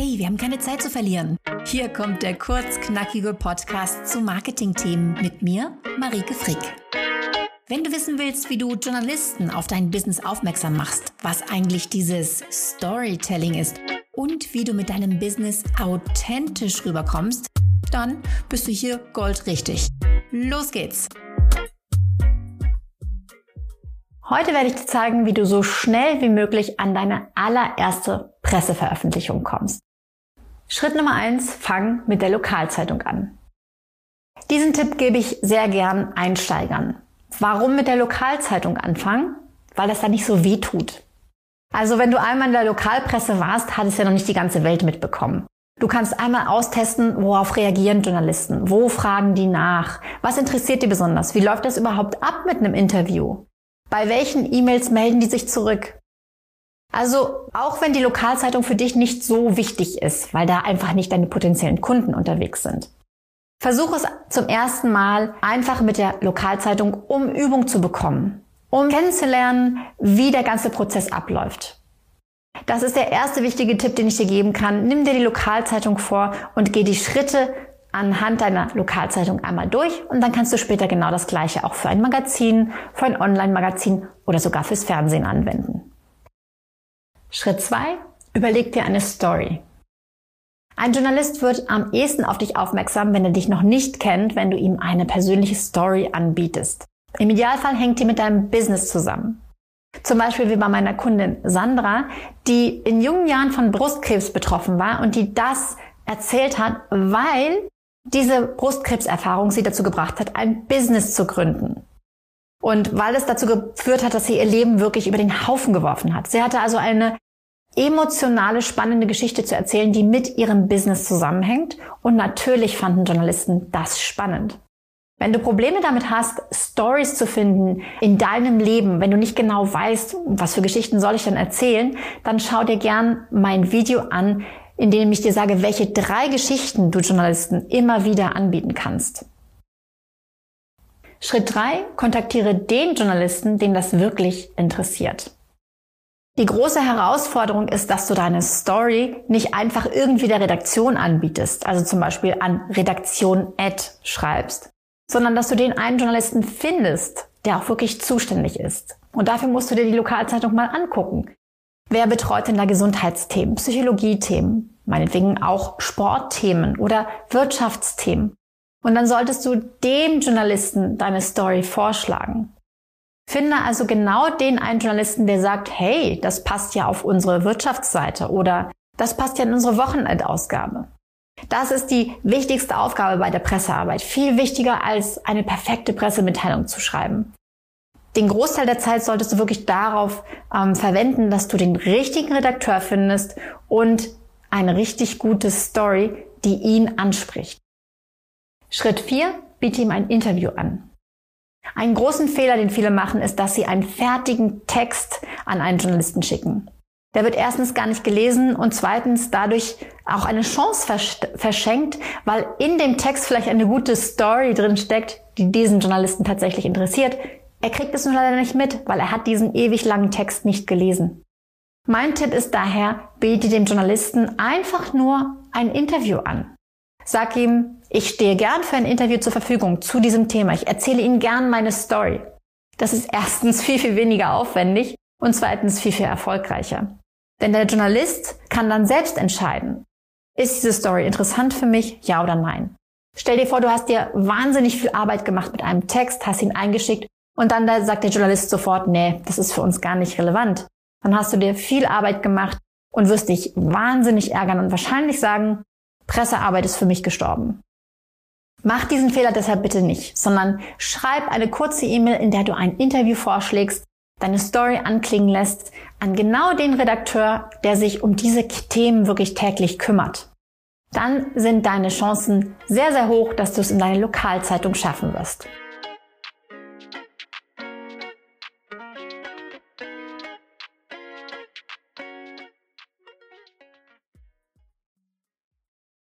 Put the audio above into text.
Hey, wir haben keine Zeit zu verlieren. Hier kommt der kurzknackige Podcast zu Marketingthemen mit mir, Marike Frick. Wenn du wissen willst, wie du Journalisten auf dein Business aufmerksam machst, was eigentlich dieses Storytelling ist und wie du mit deinem Business authentisch rüberkommst, dann bist du hier goldrichtig. Los geht's! Heute werde ich dir zeigen, wie du so schnell wie möglich an deine allererste Presseveröffentlichung kommst. Schritt Nummer eins: fang mit der Lokalzeitung an. Diesen Tipp gebe ich sehr gern Einsteigern. Warum mit der Lokalzeitung anfangen? Weil das da nicht so weh tut. Also wenn du einmal in der Lokalpresse warst, hat es ja noch nicht die ganze Welt mitbekommen. Du kannst einmal austesten, worauf reagieren Journalisten, wo fragen die nach, was interessiert die besonders, wie läuft das überhaupt ab mit einem Interview, bei welchen E-Mails melden die sich zurück? Also auch wenn die Lokalzeitung für dich nicht so wichtig ist, weil da einfach nicht deine potenziellen Kunden unterwegs sind. Versuch es zum ersten Mal einfach mit der Lokalzeitung, um Übung zu bekommen, um kennenzulernen, wie der ganze Prozess abläuft. Das ist der erste wichtige Tipp, den ich dir geben kann. Nimm dir die Lokalzeitung vor und geh die Schritte anhand deiner Lokalzeitung einmal durch und dann kannst du später genau das gleiche auch für ein Magazin, für ein Online-Magazin oder sogar fürs Fernsehen anwenden. Schritt zwei: Überleg dir eine Story. Ein Journalist wird am ehesten auf dich aufmerksam, wenn er dich noch nicht kennt, wenn du ihm eine persönliche Story anbietest. Im Idealfall hängt die mit deinem Business zusammen. Zum Beispiel wie bei meiner Kundin Sandra, die in jungen Jahren von Brustkrebs betroffen war und die das erzählt hat, weil diese Brustkrebserfahrung sie dazu gebracht hat, ein Business zu gründen. Und weil es dazu geführt hat, dass sie ihr Leben wirklich über den Haufen geworfen hat. Sie hatte also eine emotionale, spannende Geschichte zu erzählen, die mit ihrem Business zusammenhängt. Und natürlich fanden Journalisten das spannend. Wenn du Probleme damit hast, Stories zu finden in deinem Leben, wenn du nicht genau weißt, was für Geschichten soll ich denn erzählen, dann schau dir gern mein Video an, in dem ich dir sage, welche drei Geschichten du Journalisten immer wieder anbieten kannst. Schritt drei: Kontaktiere den Journalisten, den das wirklich interessiert. Die große Herausforderung ist, dass du deine Story nicht einfach irgendwie der Redaktion anbietest, also zum Beispiel an Redaktion Ad schreibst, sondern dass du den einen Journalisten findest, der auch wirklich zuständig ist. Und dafür musst du dir die Lokalzeitung mal angucken. Wer betreut denn da Gesundheitsthemen, Psychologiethemen, meinetwegen auch Sportthemen oder Wirtschaftsthemen? Und dann solltest du dem Journalisten deine Story vorschlagen. Finde also genau den einen Journalisten, der sagt, hey, das passt ja auf unsere Wirtschaftsseite oder das passt ja in unsere Wochenendausgabe. Das ist die wichtigste Aufgabe bei der Pressearbeit. Viel wichtiger als eine perfekte Pressemitteilung zu schreiben den Großteil der Zeit solltest du wirklich darauf ähm, verwenden, dass du den richtigen Redakteur findest und eine richtig gute Story, die ihn anspricht. Schritt 4, biete ihm ein Interview an. Einen großen Fehler, den viele machen, ist, dass sie einen fertigen Text an einen Journalisten schicken. Der wird erstens gar nicht gelesen und zweitens dadurch auch eine Chance verschenkt, weil in dem Text vielleicht eine gute Story drin steckt, die diesen Journalisten tatsächlich interessiert, er kriegt es nur leider nicht mit, weil er hat diesen ewig langen Text nicht gelesen. Mein Tipp ist daher, biete dem Journalisten einfach nur ein Interview an. Sag ihm, ich stehe gern für ein Interview zur Verfügung zu diesem Thema. Ich erzähle Ihnen gern meine Story. Das ist erstens viel, viel weniger aufwendig und zweitens viel, viel erfolgreicher. Denn der Journalist kann dann selbst entscheiden, ist diese Story interessant für mich, ja oder nein. Stell dir vor, du hast dir wahnsinnig viel Arbeit gemacht mit einem Text, hast ihn eingeschickt und dann da sagt der Journalist sofort, nee, das ist für uns gar nicht relevant. Dann hast du dir viel Arbeit gemacht und wirst dich wahnsinnig ärgern und wahrscheinlich sagen, Pressearbeit ist für mich gestorben. Mach diesen Fehler deshalb bitte nicht, sondern schreib eine kurze E-Mail, in der du ein Interview vorschlägst, deine Story anklingen lässt, an genau den Redakteur, der sich um diese Themen wirklich täglich kümmert. Dann sind deine Chancen sehr, sehr hoch, dass du es in deine Lokalzeitung schaffen wirst.